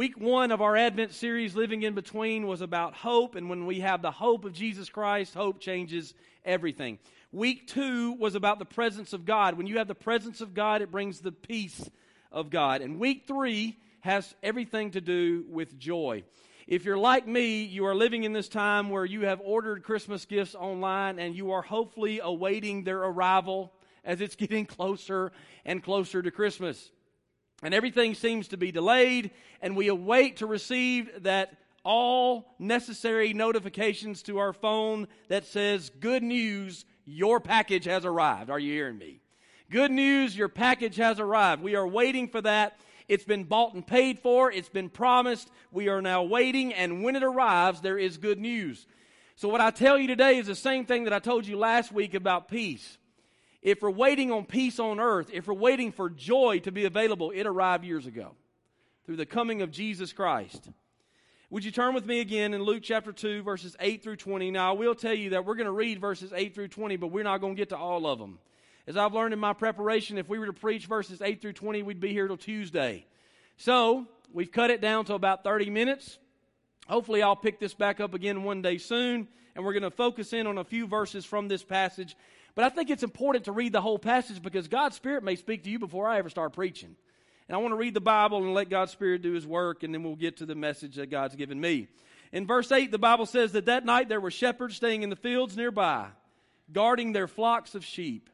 Week one of our Advent series, Living in Between, was about hope. And when we have the hope of Jesus Christ, hope changes everything. Week two was about the presence of God. When you have the presence of God, it brings the peace of God. And week three has everything to do with joy. If you're like me, you are living in this time where you have ordered Christmas gifts online and you are hopefully awaiting their arrival as it's getting closer and closer to Christmas. And everything seems to be delayed, and we await to receive that all necessary notifications to our phone that says, Good news, your package has arrived. Are you hearing me? Good news, your package has arrived. We are waiting for that it's been bought and paid for. It's been promised. We are now waiting, and when it arrives, there is good news. So, what I tell you today is the same thing that I told you last week about peace. If we're waiting on peace on earth, if we're waiting for joy to be available, it arrived years ago through the coming of Jesus Christ. Would you turn with me again in Luke chapter 2, verses 8 through 20? Now, I will tell you that we're going to read verses 8 through 20, but we're not going to get to all of them. As I've learned in my preparation, if we were to preach verses 8 through 20, we'd be here till Tuesday. So, we've cut it down to about 30 minutes. Hopefully, I'll pick this back up again one day soon, and we're going to focus in on a few verses from this passage. But I think it's important to read the whole passage because God's Spirit may speak to you before I ever start preaching. And I want to read the Bible and let God's Spirit do His work, and then we'll get to the message that God's given me. In verse 8, the Bible says that that night there were shepherds staying in the fields nearby, guarding their flocks of sheep.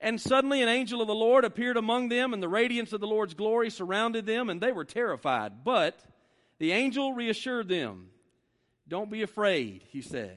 And suddenly an angel of the Lord appeared among them, and the radiance of the Lord's glory surrounded them, and they were terrified. But the angel reassured them. Don't be afraid, he said.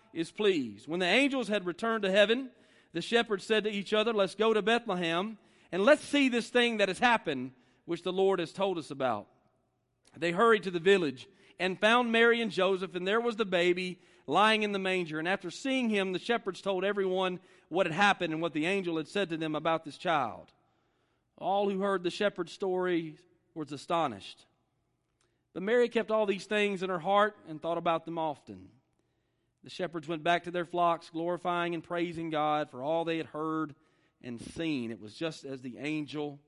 is pleased. When the angels had returned to heaven, the shepherds said to each other, Let's go to Bethlehem, and let's see this thing that has happened, which the Lord has told us about. They hurried to the village and found Mary and Joseph, and there was the baby lying in the manger. And after seeing him, the shepherds told everyone what had happened and what the angel had said to them about this child. All who heard the shepherd's story was astonished. But Mary kept all these things in her heart and thought about them often. The shepherds went back to their flocks, glorifying and praising God for all they had heard and seen. It was just as the angel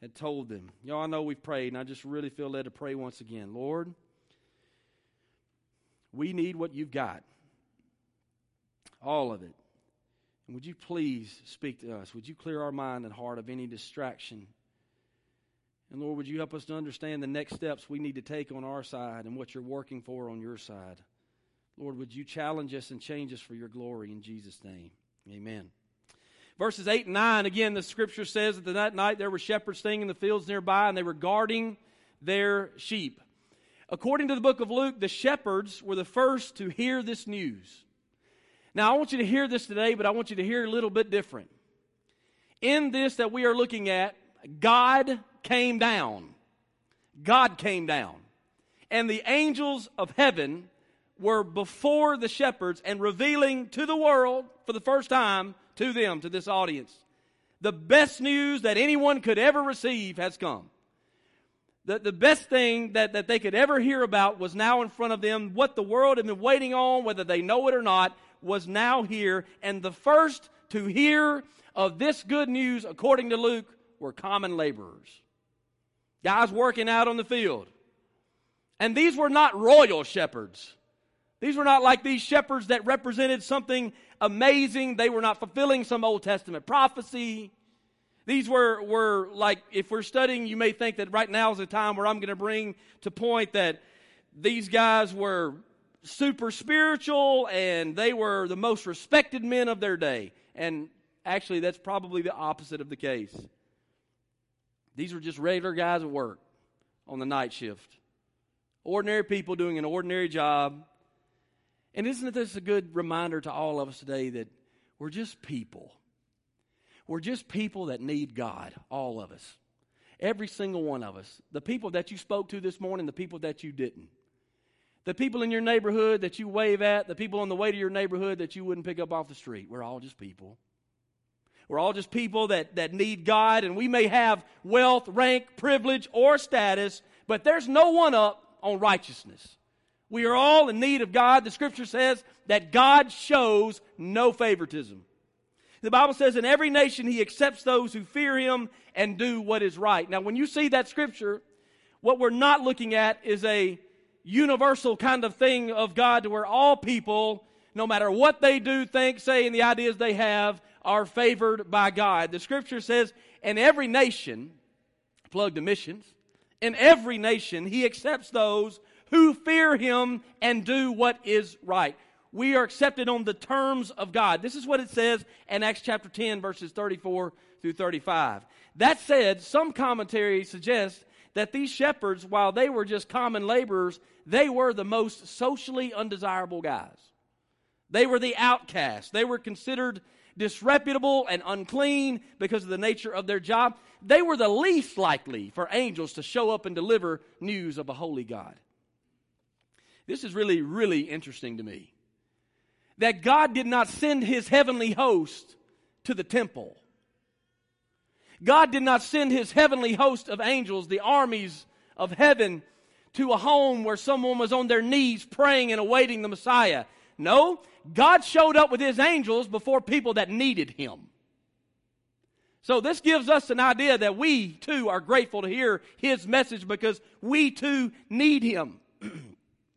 had told them. Y'all I know we've prayed, and I just really feel led to pray once again. Lord, we need what you've got. All of it. And would you please speak to us? Would you clear our mind and heart of any distraction? And Lord, would you help us to understand the next steps we need to take on our side and what you're working for on your side? Lord, would you challenge us and change us for your glory in Jesus' name? Amen. Verses 8 and 9, again, the scripture says that that night there were shepherds staying in the fields nearby and they were guarding their sheep. According to the book of Luke, the shepherds were the first to hear this news. Now, I want you to hear this today, but I want you to hear a little bit different. In this that we are looking at, God came down. God came down. And the angels of heaven were before the shepherds and revealing to the world for the first time to them, to this audience, the best news that anyone could ever receive has come the, the best thing that, that they could ever hear about was now in front of them. What the world had been waiting on, whether they know it or not, was now here. And the first to hear of this good news, according to Luke, were common laborers. Guys working out on the field. And these were not royal shepherds. These were not like these shepherds that represented something amazing. They were not fulfilling some Old Testament prophecy. These were, were like, if we're studying, you may think that right now is a time where I'm going to bring to point that these guys were super spiritual and they were the most respected men of their day. And actually, that's probably the opposite of the case. These were just regular guys at work on the night shift. Ordinary people doing an ordinary job. And isn't this a good reminder to all of us today that we're just people? We're just people that need God, all of us. Every single one of us. The people that you spoke to this morning, the people that you didn't. The people in your neighborhood that you wave at, the people on the way to your neighborhood that you wouldn't pick up off the street. We're all just people. We're all just people that, that need God, and we may have wealth, rank, privilege, or status, but there's no one up on righteousness. We are all in need of God. The scripture says that God shows no favoritism. The Bible says, in every nation he accepts those who fear him and do what is right. Now, when you see that scripture, what we're not looking at is a universal kind of thing of God to where all people, no matter what they do, think, say, and the ideas they have, are favored by God. The scripture says, in every nation, plug the missions, in every nation, he accepts those who fear him and do what is right. We are accepted on the terms of God. This is what it says in Acts chapter 10, verses 34 through 35. That said, some commentary suggests that these shepherds, while they were just common laborers, they were the most socially undesirable guys. They were the outcasts. They were considered disreputable and unclean because of the nature of their job. They were the least likely for angels to show up and deliver news of a holy God. This is really, really interesting to me. That God did not send his heavenly host to the temple. God did not send his heavenly host of angels, the armies of heaven, to a home where someone was on their knees praying and awaiting the Messiah. No, God showed up with his angels before people that needed him. So this gives us an idea that we too are grateful to hear his message because we too need him.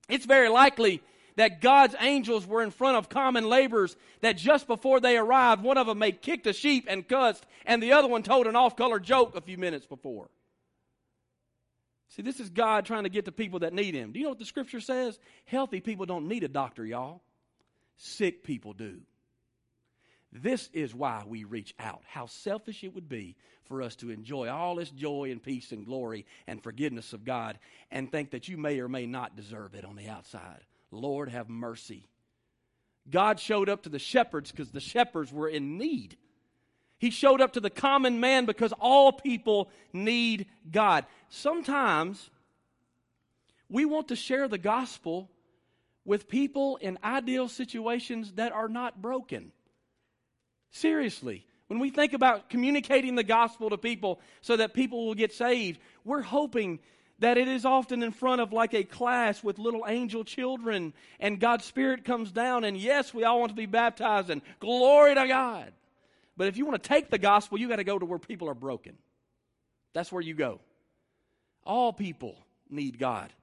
it's very likely that God's angels were in front of common laborers that just before they arrived, one of them may kicked a sheep and cussed, and the other one told an off-color joke a few minutes before. See, this is God trying to get to people that need Him. Do you know what the scripture says? Healthy people don't need a doctor, y'all. Sick people do. This is why we reach out. How selfish it would be for us to enjoy all this joy and peace and glory and forgiveness of God and think that you may or may not deserve it on the outside. Lord, have mercy. God showed up to the shepherds because the shepherds were in need. He showed up to the common man because all people need God. Sometimes we want to share the gospel with people in ideal situations that are not broken. Seriously. When we think about communicating the gospel to people so that people will get saved, we're hoping that it is often in front of like a class with little angel children and God's Spirit comes down and yes, we all want to be baptized and glory to God. But if you want to take the gospel, you got to go to where people are broken. That's where you go. All people need God.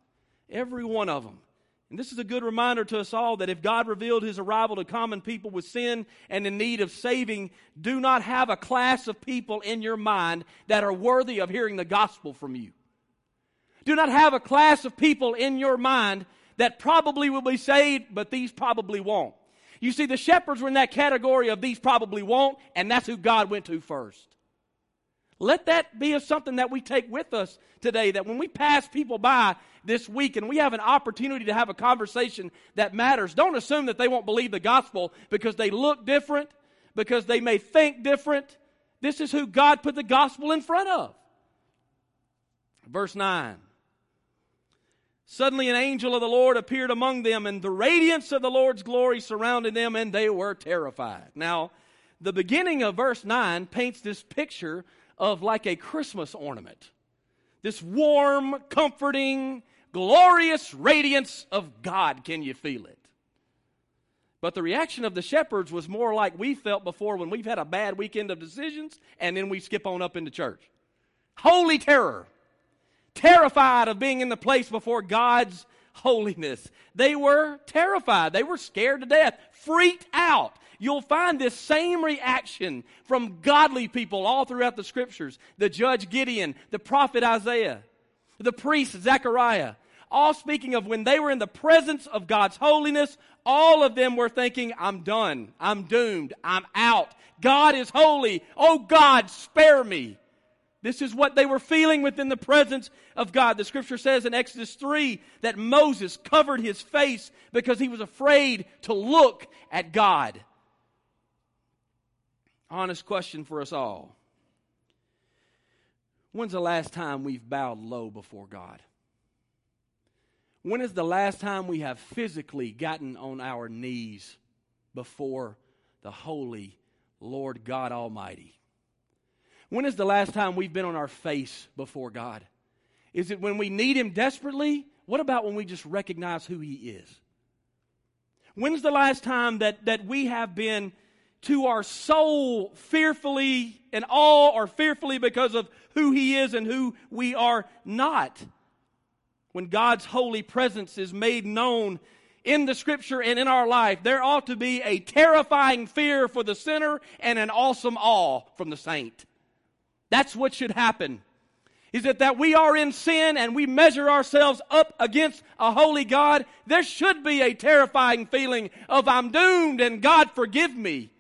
Every one of them. And this is a good reminder to us all that if God revealed his arrival to common people with sin and in need of saving, do not have a class of people in your mind that are worthy of hearing the gospel from you. Do not have a class of people in your mind that probably will be saved, but these probably won't. You see, the shepherds were in that category of these probably won't, and that's who God went to first. Let that be something that we take with us today. That when we pass people by this week and we have an opportunity to have a conversation that matters, don't assume that they won't believe the gospel because they look different, because they may think different. This is who God put the gospel in front of. Verse 9. Suddenly, an angel of the Lord appeared among them, and the radiance of the Lord's glory surrounded them, and they were terrified. Now, the beginning of verse 9 paints this picture of like a Christmas ornament. This warm, comforting, glorious radiance of God. Can you feel it? But the reaction of the shepherds was more like we felt before when we've had a bad weekend of decisions and then we skip on up into church. Holy terror. Terrified of being in the place before God's holiness. They were terrified. They were scared to death, freaked out. You'll find this same reaction from godly people all throughout the scriptures. The judge Gideon, the prophet Isaiah, the priest Zechariah, all speaking of when they were in the presence of God's holiness, all of them were thinking, I'm done. I'm doomed. I'm out. God is holy. Oh God, spare me. This is what they were feeling within the presence of God. The scripture says in Exodus 3 that Moses covered his face because he was afraid to look at God honest question for us all. When's the last time we've bowed low before God? When is the last time we have physically gotten on our knees before the holy Lord God Almighty? When is the last time we've been on our face before God? Is it when we need Him desperately? What about when we just recognize who He is? When's the last time that, that we have been to our soul fearfully and awe or fearfully because of who He is and who we are not. When God's holy presence is made known in the scripture and in our life, there ought to be a terrifying fear for the sinner and an awesome awe from the saint. That's what should happen. Is it that we are in sin and we measure ourselves up against a holy God? There should be a terrifying feeling of I'm doomed and God forgive me.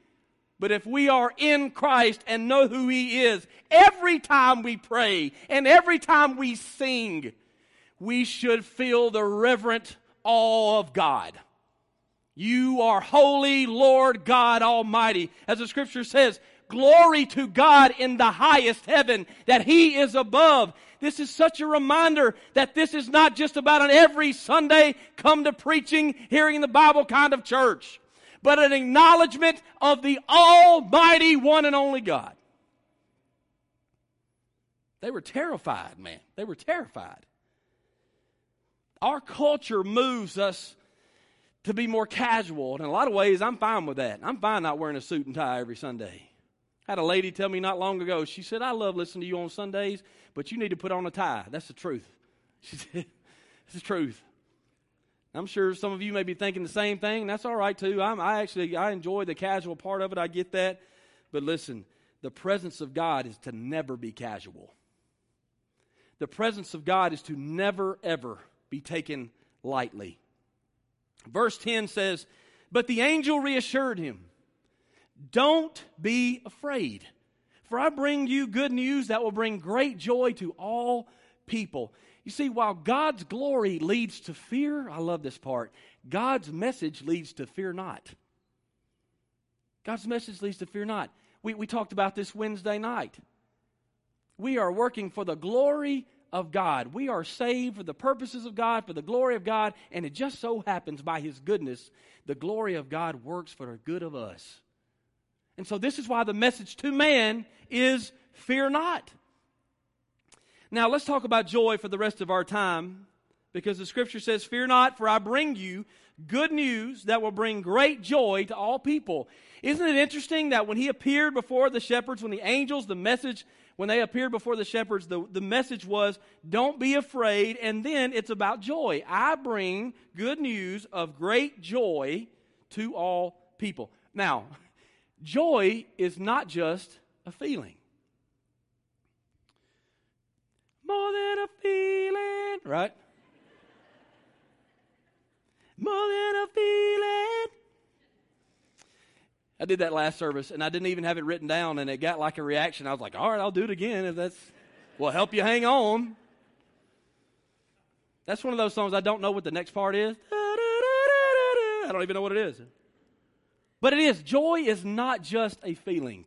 But if we are in Christ and know who He is, every time we pray and every time we sing, we should feel the reverent awe of God. You are holy, Lord God Almighty. As the scripture says, glory to God in the highest heaven, that He is above. This is such a reminder that this is not just about an every Sunday come to preaching, hearing the Bible kind of church but an acknowledgement of the Almighty one and only God. They were terrified, man. They were terrified. Our culture moves us to be more casual. And in a lot of ways, I'm fine with that. I'm fine not wearing a suit and tie every Sunday. I had a lady tell me not long ago, she said, I love listening to you on Sundays, but you need to put on a tie. That's the truth. She said, It's the truth. I'm sure some of you may be thinking the same thing, and that's all right too. I'm, I actually I enjoy the casual part of it. I get that, but listen, the presence of God is to never be casual. The presence of God is to never ever be taken lightly. Verse 10 says, But the angel reassured him, Don't be afraid, for I bring you good news that will bring great joy to all people. You see, while God's glory leads to fear, I love this part, God's message leads to fear not. God's message leads to fear not. We, we talked about this Wednesday night. We are working for the glory of God. We are saved for the purposes of God, for the glory of God, and it just so happens by His goodness, the glory of God works for the good of us. And so, this is why the message to man is fear not. Now, let's talk about joy for the rest of our time because the scripture says, Fear not, for I bring you good news that will bring great joy to all people. Isn't it interesting that when he appeared before the shepherds, when the angels, the message, when they appeared before the shepherds, the, the message was, Don't be afraid. And then it's about joy. I bring good news of great joy to all people. Now, joy is not just a feeling. More than a feeling, right? More than a feeling. I did that last service and I didn't even have it written down and it got like a reaction. I was like, all right, I'll do it again if that's will help you hang on. That's one of those songs I don't know what the next part is. I don't even know what it is. But it is. Joy is not just a feeling.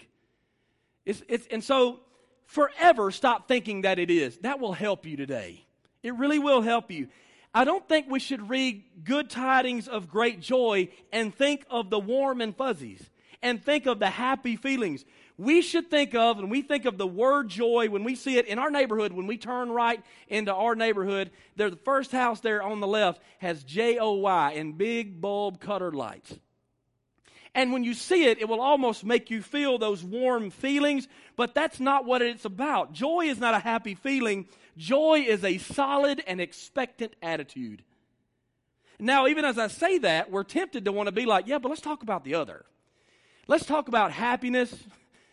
It's, it's, and so forever stop thinking that it is. That will help you today. It really will help you. I don't think we should read good tidings of great joy and think of the warm and fuzzies and think of the happy feelings. We should think of, and we think of the word joy when we see it in our neighborhood, when we turn right into our neighborhood, there, the first house there on the left has J O Y in big bulb cutter lights. And when you see it, it will almost make you feel those warm feelings, but that's not what it's about. Joy is not a happy feeling, joy is a solid and expectant attitude. Now, even as I say that, we're tempted to want to be like, yeah, but let's talk about the other. Let's talk about happiness.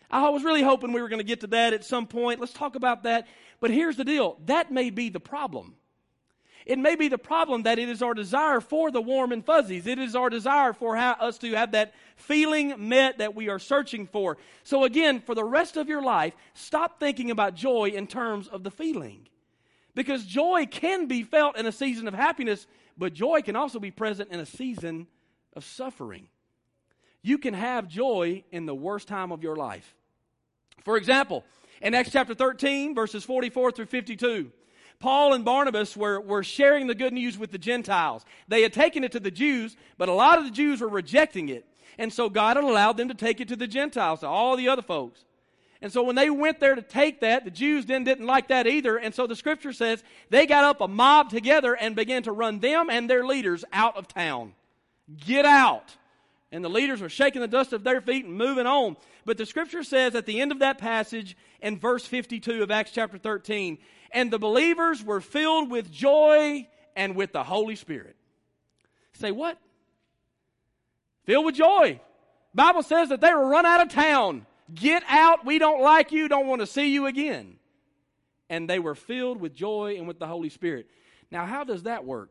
I was really hoping we were going to get to that at some point. Let's talk about that. But here's the deal that may be the problem. It may be the problem that it is our desire for the warm and fuzzies. It is our desire for us to have that feeling met that we are searching for. So, again, for the rest of your life, stop thinking about joy in terms of the feeling. Because joy can be felt in a season of happiness, but joy can also be present in a season of suffering. You can have joy in the worst time of your life. For example, In Acts chapter 13, verses 44 through 52, Paul and Barnabas were, were sharing the good news with the Gentiles. They had taken it to the Jews, but a lot of the Jews were rejecting it. And so God had allowed them to take it to the Gentiles, to all the other folks. And so when they went there to take that, the Jews then didn't like that either. And so the scripture says they got up a mob together and began to run them and their leaders out of town. Get out. And the leaders were shaking the dust of their feet and moving on. But the scripture says at the end of that passage in verse 52 of Acts chapter 13, and the believers were filled with joy and with the Holy Spirit. Say what? Filled with joy. Bible says that they were run out of town. Get out. We don't like you. Don't want to see you again. And they were filled with joy and with the Holy Spirit. Now, how does that work?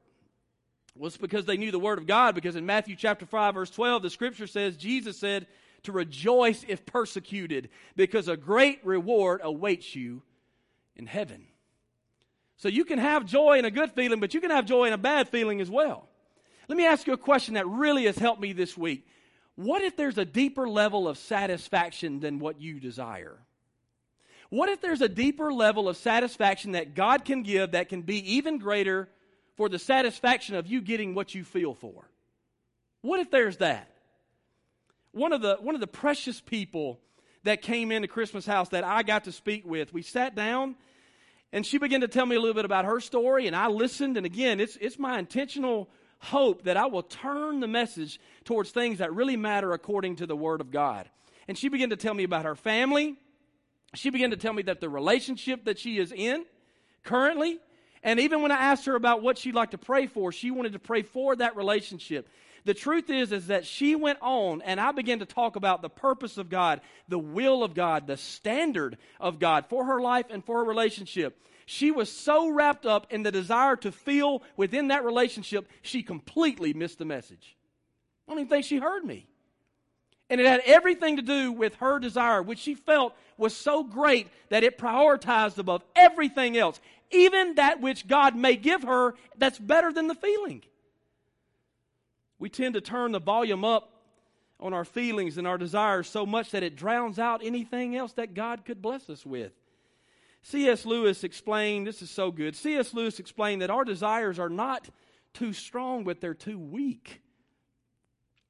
Well, it's because they knew the Word of God, because in Matthew chapter 5, verse 12, the scripture says, Jesus said, to rejoice if persecuted, because a great reward awaits you in heaven. So you can have joy and a good feeling, but you can have joy and a bad feeling as well. Let me ask you a question that really has helped me this week. What if there's a deeper level of satisfaction than what you desire? What if there's a deeper level of satisfaction that God can give that can be even greater for the satisfaction of you getting what you feel for? What if there's that? One of the, one of the precious people that came into Christmas House that I got to speak with, we sat down and she began to tell me a little bit about her story, and I listened. And again, it's, it's my intentional hope that I will turn the message towards things that really matter according to the Word of God. And she began to tell me about her family. She began to tell me that the relationship that she is in currently, and even when I asked her about what she'd like to pray for, she wanted to pray for that relationship. The truth is, is that she went on and I began to talk about the purpose of God, the will of God, the standard of God for her life and for her relationship. She was so wrapped up in the desire to feel within that relationship, she completely missed the message. I don't even think she heard me. And it had everything to do with her desire, which she felt was so great that it prioritized above everything else, even that which God may give her that's better than the feeling. We tend to turn the volume up on our feelings and our desires so much that it drowns out anything else that God could bless us with. C.S. Lewis explained, this is so good. C.S. Lewis explained that our desires are not too strong, but they're too weak.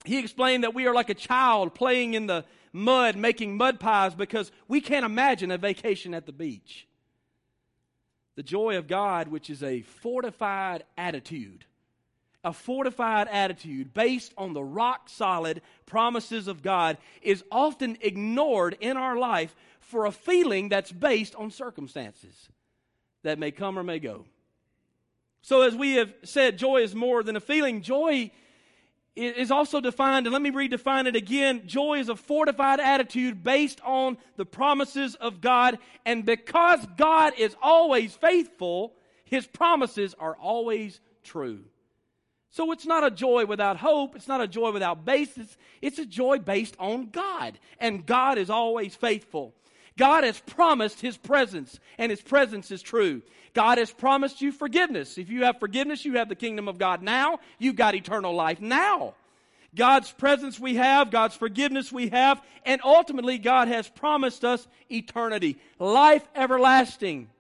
He explained that we are like a child playing in the mud, making mud pies because we can't imagine a vacation at the beach. The joy of God, which is a fortified attitude, a fortified attitude based on the rock solid promises of God, is often ignored in our life for a feeling that's based on circumstances that may come or may go. So, as we have said, joy is more than a feeling. Joy is also defined, and let me redefine it again. Joy is a fortified attitude based on the promises of God. And because God is always faithful, his promises are always true. So it's not a joy without hope. It's not a joy without basis. It's a joy based on God. And God is always faithful. God has promised His presence, and His presence is true. God has promised you forgiveness. If you have forgiveness, you have the kingdom of God now. You've got eternal life now. God's presence we have, God's forgiveness we have, and ultimately God has promised us eternity, life everlasting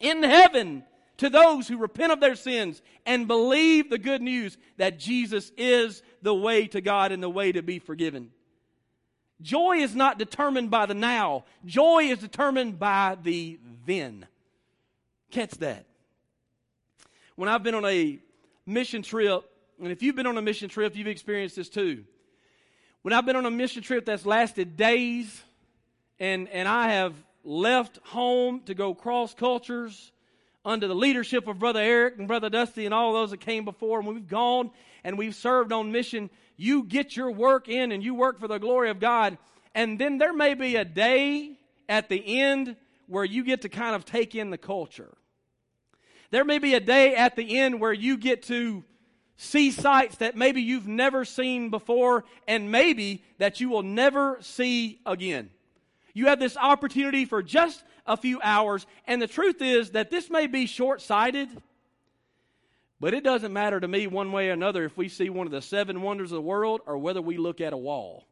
in heaven to those who repent of their sins and believe the good news that Jesus is the way to God and the way to be forgiven. Joy is not determined by the now, joy is determined by the then. Catch that. When I've been on a mission trip, and if you've been on a mission trip, you've experienced this too. When I've been on a mission trip that's lasted days, and, and I have left home to go cross cultures under the leadership of Brother Eric and Brother Dusty and all those that came before, and we've gone and we've served on mission, you get your work in and you work for the glory of God. And then there may be a day at the end where you get to kind of take in the culture. There may be a day at the end where you get to see sights that maybe you've never seen before and maybe that you will never see again. You have this opportunity for just a few hours, and the truth is that this may be short sighted but it doesn't matter to me one way or another if we see one of the seven wonders of the world or whether we look at a wall.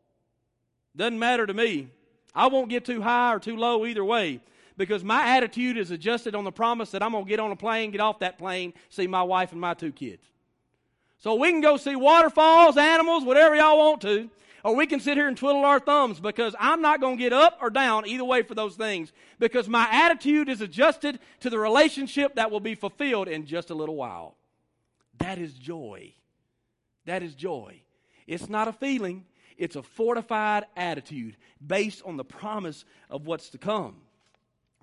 Doesn't matter to me. I won't get too high or too low either way because my attitude is adjusted on the promise that I'm going to get on a plane, get off that plane, see my wife and my two kids. So we can go see waterfalls, animals, whatever y'all want to, or we can sit here and twiddle our thumbs because I'm not going to get up or down either way for those things because my attitude is adjusted to the relationship that will be fulfilled in just a little while. That is joy. That is joy. It's not a feeling, it's a fortified attitude based on the promise of what's to come.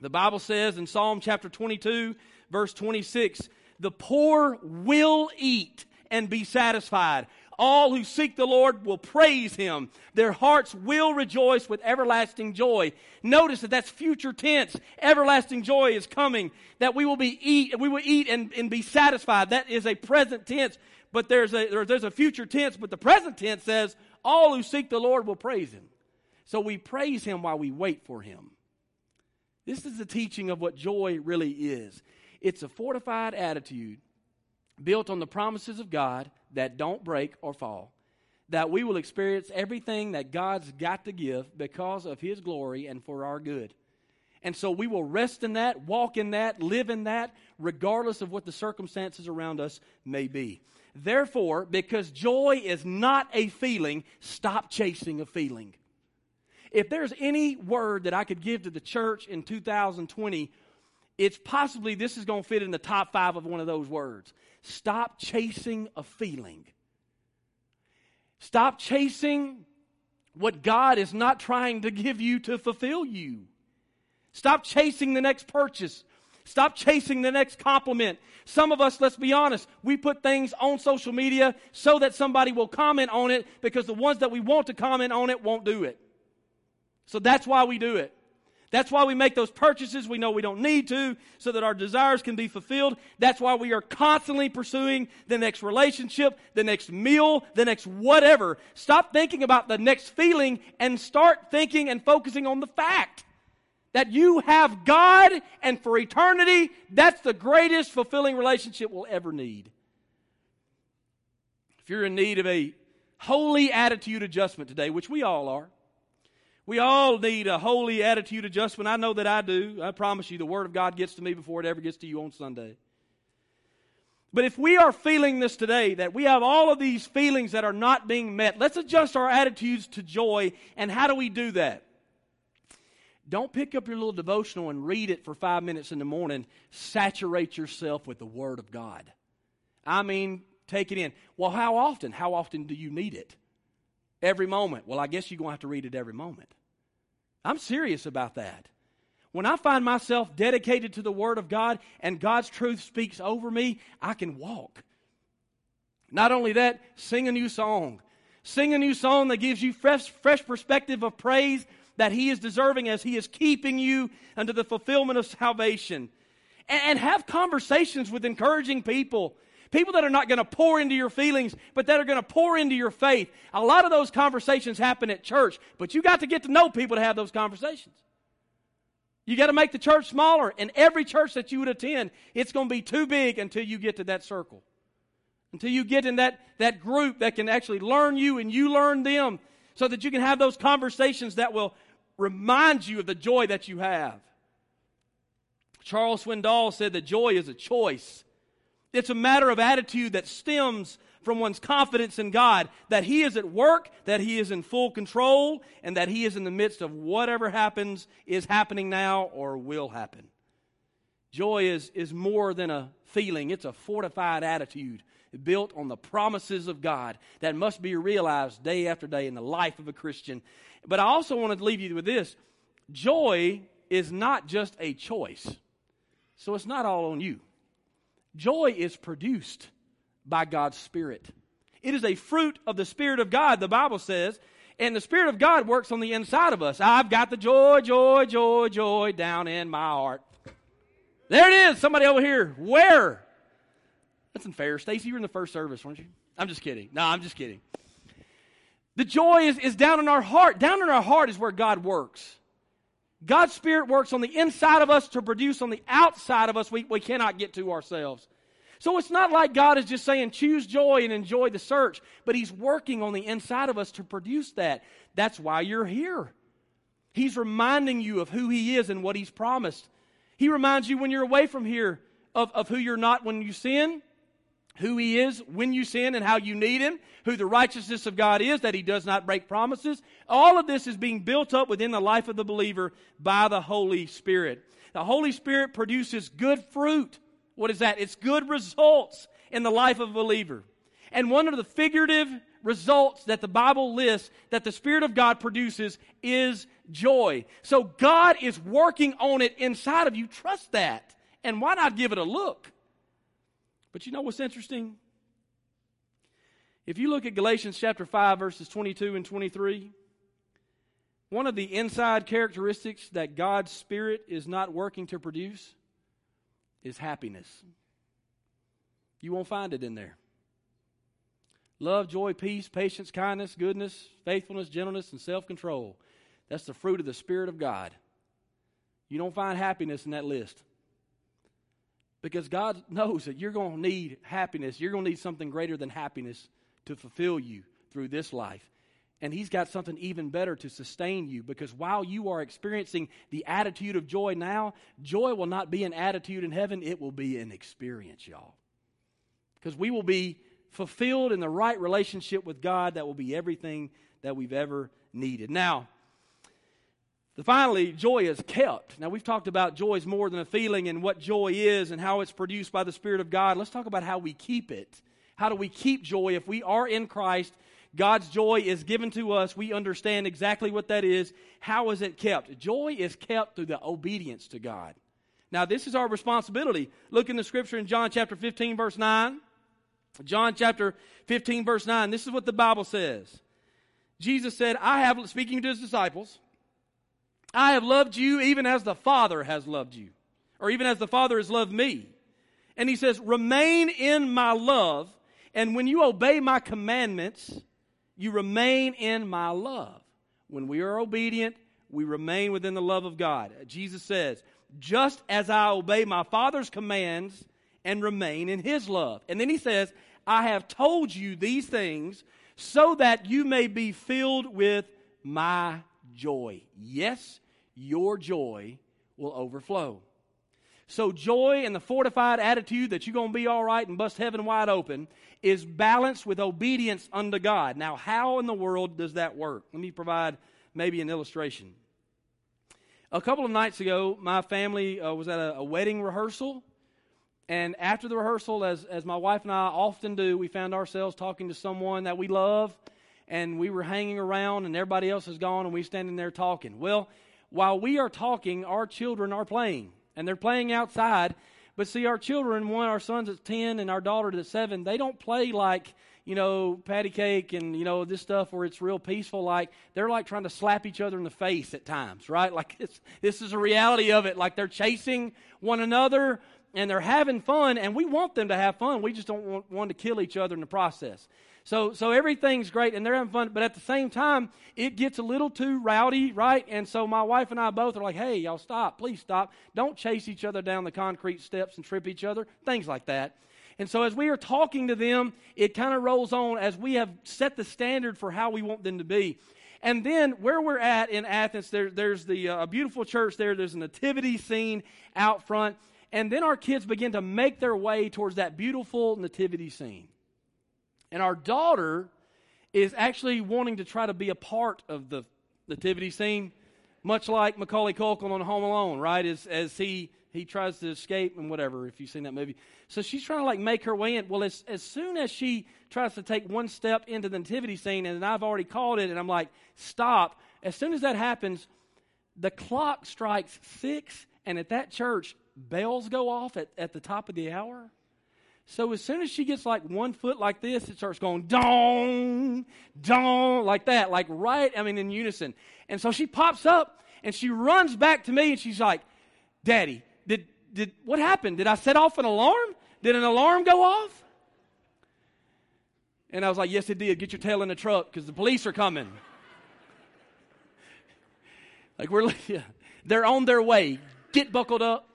The Bible says in Psalm chapter 22, verse 26, the poor will eat and be satisfied. All who seek the Lord will praise him. Their hearts will rejoice with everlasting joy. Notice that that's future tense. Everlasting joy is coming. That we will be eat, we will eat and, and be satisfied. That is a present tense, but there's a, there's a future tense, but the present tense says, all who seek the Lord will praise him. So we praise him while we wait for him. This is the teaching of what joy really is. It's a fortified attitude built on the promises of God that don't break or fall. That we will experience everything that God's got to give because of His glory and for our good. And so we will rest in that, walk in that, live in that, regardless of what the circumstances around us may be. Therefore, because joy is not a feeling, stop chasing a feeling. If there's any word that I could give to the church in 2020, it's possibly this is going to fit in the top five of one of those words. Stop chasing a feeling. Stop chasing what God is not trying to give you to fulfill you. Stop chasing the next purchase. Stop chasing the next compliment. Some of us, let's be honest, we put things on social media so that somebody will comment on it because the ones that we want to comment on it won't do it. So that's why we do it. That's why we make those purchases we know we don't need to so that our desires can be fulfilled. That's why we are constantly pursuing the next relationship, the next meal, the next whatever. Stop thinking about the next feeling and start thinking and focusing on the fact that you have God and for eternity, that's the greatest fulfilling relationship we'll ever need. If you're in need of a holy attitude adjustment today, which we all are, we all need a holy attitude adjustment. I know that I do. I promise you, the Word of God gets to me before it ever gets to you on Sunday. But if we are feeling this today, that we have all of these feelings that are not being met, let's adjust our attitudes to joy. And how do we do that? Don't pick up your little devotional and read it for five minutes in the morning. Saturate yourself with the Word of God. I mean, take it in. Well, how often? How often do you need it? Every moment. Well, I guess you're going to have to read it every moment. I'm serious about that. When I find myself dedicated to the Word of God and God's truth speaks over me, I can walk. Not only that, sing a new song. Sing a new song that gives you fresh, fresh perspective of praise that He is deserving as He is keeping you unto the fulfillment of salvation. And, and have conversations with encouraging people People that are not going to pour into your feelings, but that are going to pour into your faith. A lot of those conversations happen at church, but you got to get to know people to have those conversations. You got to make the church smaller. And every church that you would attend, it's going to be too big until you get to that circle. Until you get in that, that group that can actually learn you and you learn them so that you can have those conversations that will remind you of the joy that you have. Charles Swindoll said that joy is a choice. It's a matter of attitude that stems from one's confidence in God that He is at work, that He is in full control, and that He is in the midst of whatever happens, is happening now, or will happen. Joy is, is more than a feeling, it's a fortified attitude built on the promises of God that must be realized day after day in the life of a Christian. But I also want to leave you with this joy is not just a choice, so it's not all on you. Joy is produced by God's Spirit. It is a fruit of the Spirit of God, the Bible says, and the Spirit of God works on the inside of us. I've got the joy, joy, joy, joy down in my heart. There it is. Somebody over here. Where? That's unfair. Stacy, you were in the first service, weren't you? I'm just kidding. No, I'm just kidding. The joy is, is down in our heart. Down in our heart is where God works. God's Spirit works on the inside of us to produce on the outside of us we, we cannot get to ourselves. So it's not like God is just saying, choose joy and enjoy the search, but He's working on the inside of us to produce that. That's why you're here. He's reminding you of who He is and what He's promised. He reminds you when you're away from here of, of who you're not when you sin, who He is when you sin and how you need Him, who the righteousness of God is, that He does not break promises. All of this is being built up within the life of the believer by the Holy Spirit. The Holy Spirit produces good fruit. What is that? It's good results in the life of a believer. And one of the figurative results that the Bible lists that the Spirit of God produces is joy. So God is working on it inside of you. Trust that. And why not give it a look? But you know what's interesting? If you look at Galatians chapter 5, verses 22 and 23, one of the inside characteristics that God's Spirit is not working to produce is happiness. You won't find it in there. Love, joy, peace, patience, kindness, goodness, faithfulness, gentleness, and self control. That's the fruit of the Spirit of God. You don't find happiness in that list. Because God knows that you're going to need happiness. You're going to need something greater than happiness to fulfill you through this life. And He's got something even better to sustain you because while you are experiencing the attitude of joy now, joy will not be an attitude in heaven, it will be an experience, y'all. Because we will be fulfilled in the right relationship with God that will be everything that we've ever needed. Now, Finally, joy is kept. Now, we've talked about joy is more than a feeling and what joy is and how it's produced by the Spirit of God. Let's talk about how we keep it. How do we keep joy? If we are in Christ, God's joy is given to us. We understand exactly what that is. How is it kept? Joy is kept through the obedience to God. Now, this is our responsibility. Look in the scripture in John chapter 15, verse 9. John chapter 15, verse 9. This is what the Bible says. Jesus said, I have, speaking to his disciples, I have loved you even as the Father has loved you, or even as the Father has loved me. And he says, Remain in my love, and when you obey my commandments, you remain in my love. When we are obedient, we remain within the love of God. Jesus says, Just as I obey my Father's commands and remain in his love. And then he says, I have told you these things so that you may be filled with my joy. Yes, your joy will overflow. So, joy and the fortified attitude that you're going to be all right and bust heaven wide open is balanced with obedience unto God. Now, how in the world does that work? Let me provide maybe an illustration. A couple of nights ago, my family uh, was at a, a wedding rehearsal. And after the rehearsal, as, as my wife and I often do, we found ourselves talking to someone that we love. And we were hanging around, and everybody else is gone, and we standing there talking. Well, while we are talking, our children are playing, and they're playing outside. But see, our children, one, our son's at 10 and our daughter at 7, they don't play like, you know, patty cake and, you know, this stuff where it's real peaceful. Like, they're like trying to slap each other in the face at times, right? Like, it's, this is a reality of it. Like, they're chasing one another and they're having fun, and we want them to have fun. We just don't want one to kill each other in the process. So, so everything's great and they're having fun, but at the same time, it gets a little too rowdy, right? And so my wife and I both are like, hey, y'all stop, please stop. Don't chase each other down the concrete steps and trip each other, things like that. And so as we are talking to them, it kind of rolls on as we have set the standard for how we want them to be. And then where we're at in Athens, there, there's the uh, a beautiful church there. There's a nativity scene out front, and then our kids begin to make their way towards that beautiful nativity scene. And our daughter is actually wanting to try to be a part of the nativity scene, much like Macaulay Culkin on Home Alone, right? As, as he, he tries to escape and whatever, if you've seen that movie. So she's trying to like make her way in. Well, as, as soon as she tries to take one step into the nativity scene, and I've already called it, and I'm like, stop. As soon as that happens, the clock strikes six, and at that church, bells go off at, at the top of the hour. So as soon as she gets like one foot like this, it starts going dong, dong, like that, like right, I mean, in unison. And so she pops up and she runs back to me and she's like, Daddy, did, did, what happened? Did I set off an alarm? Did an alarm go off? And I was like, Yes, it did. Get your tail in the truck because the police are coming. like, we're, yeah, they're on their way. Get buckled up.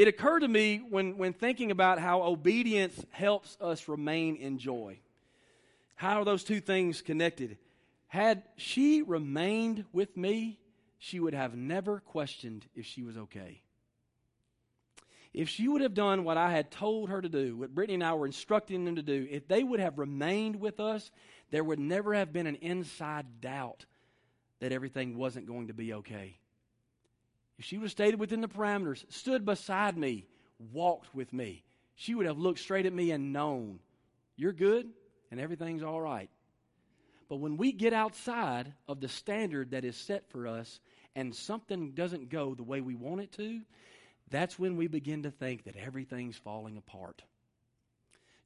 It occurred to me when, when thinking about how obedience helps us remain in joy. How are those two things connected? Had she remained with me, she would have never questioned if she was okay. If she would have done what I had told her to do, what Brittany and I were instructing them to do, if they would have remained with us, there would never have been an inside doubt that everything wasn't going to be okay. She would have stayed within the parameters, stood beside me, walked with me, she would have looked straight at me and known, you're good and everything's all right. But when we get outside of the standard that is set for us and something doesn't go the way we want it to, that's when we begin to think that everything's falling apart.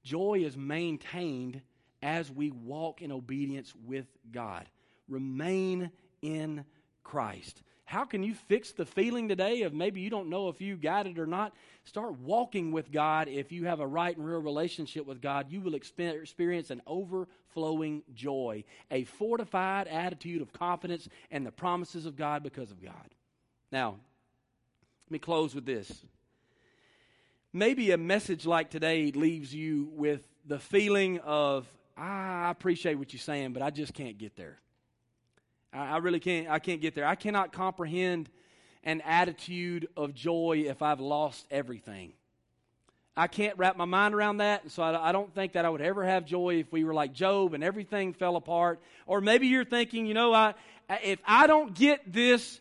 Joy is maintained as we walk in obedience with God. Remain in Christ. How can you fix the feeling today of maybe you don't know if you got it or not? Start walking with God. If you have a right and real relationship with God, you will experience an overflowing joy, a fortified attitude of confidence and the promises of God because of God. Now, let me close with this. Maybe a message like today leaves you with the feeling of, ah, I appreciate what you're saying, but I just can't get there. I, I really can't. I can't get there. I cannot comprehend an attitude of joy if I've lost everything. I can't wrap my mind around that, and so I, I, don't think that I would ever have joy if we were like Job and everything fell apart. Or maybe you're thinking, you know, I, if I don't get this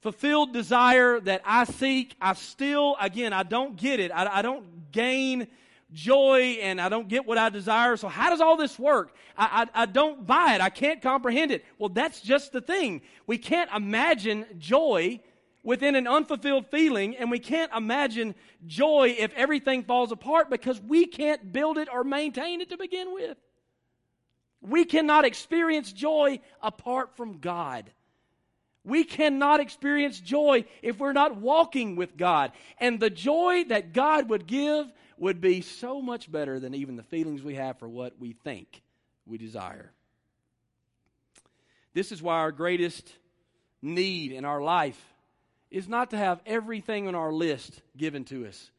fulfilled desire that I seek, I still, again, I don't get it. I, I don't gain joy and I don't get what I desire. So, how does all this work? I, I, I, don't buy it. I can't comprehend it. Well, that's just the thing. We can't imagine joy within an unfulfilled feeling, and we can't imagine joy if everything falls apart because we can't build it or maintain it to begin with. We cannot experience joy apart from God. We cannot experience joy if we're not walking with God. And the joy that God would give would be so much better than even the feelings we have for what we think we desire. This is why our greatest need in our life is not to have everything on our list given to us.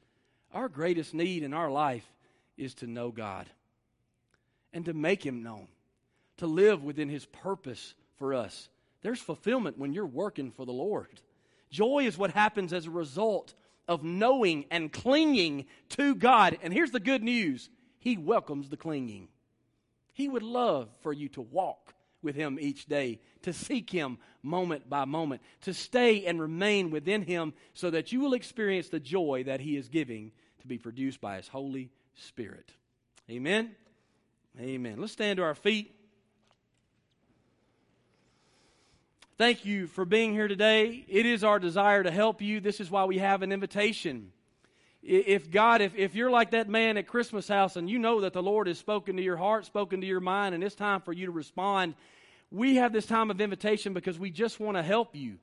Our greatest need in our life is to know God and to make Him known, to live within His purpose for us. There's fulfillment when you're working for the Lord. Joy is what happens as a result of knowing and clinging to God. And here's the good news He welcomes the clinging. He would love for you to walk with Him each day, to seek Him moment by moment, to stay and remain within Him so that you will experience the joy that He is giving to be produced by His Holy Spirit. Amen. Amen. Let's stand to our feet. Thank you for being here today. It is our desire to help you. This is why we have an invitation. If God, if, if you're like that man at Christmas house and you know that the Lord has spoken to your heart, spoken to your mind, and it's time for you to respond, we have this time of invitation because we just want to help you.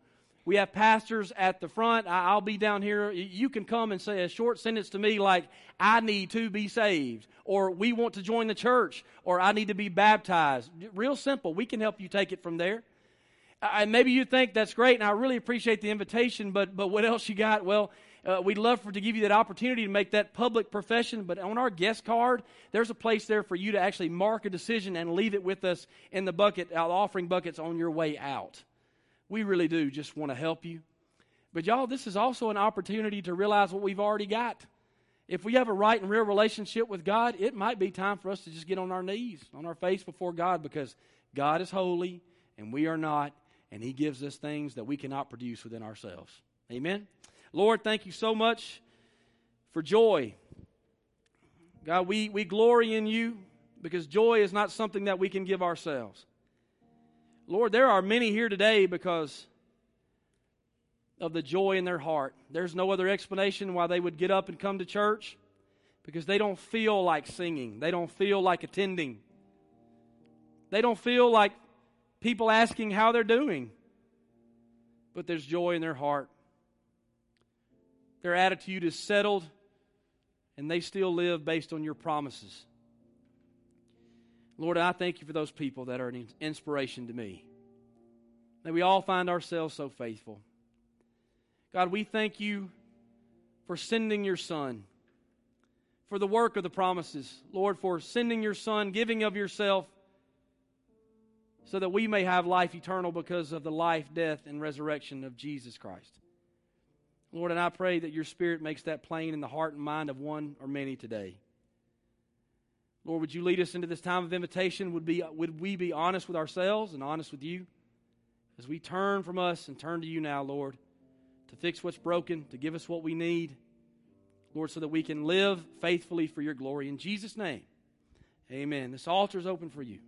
We have pastors at the front. I'll be down here. You can come and say a short sentence to me like, I need to be saved, or we want to join the church, or I need to be baptized. Real simple. We can help you take it from there. And maybe you think that's great, and I really appreciate the invitation, but, but what else you got? Well, uh, we'd love for to give you that opportunity to make that public profession, but on our guest card, there's a place there for you to actually mark a decision and leave it with us in the bucket, uh, offering buckets on your way out. We really do just want to help you. But y'all, this is also an opportunity to realize what we've already got. If we have a right and real relationship with God, it might be time for us to just get on our knees, on our face before God, because God is holy and we are not, and He gives us things that we cannot produce within ourselves. Amen? Lord, thank you so much for joy. God, we, we glory in you because joy is not something that we can give ourselves. Lord, there are many here today because of the joy in their heart. There's no other explanation why they would get up and come to church because they don't feel like singing, they don't feel like attending, they don't feel like people asking how they're doing, but there's joy in their heart. Their attitude is settled, and they still live based on your promises. Lord, I thank you for those people that are an inspiration to me. May we all find ourselves so faithful. God, we thank you for sending your Son, for the work of the promises. Lord, for sending your Son, giving of yourself so that we may have life eternal because of the life, death, and resurrection of Jesus Christ. Lord, and I pray that your Spirit makes that plain in the heart and mind of one or many today. Lord, would you lead us into this time of invitation? Would, be, would we be honest with ourselves and honest with you? As we turn from us and turn to you now, Lord, to fix what's broken, to give us what we need, Lord, so that we can live faithfully for your glory. In Jesus' name, amen. This altar is open for you.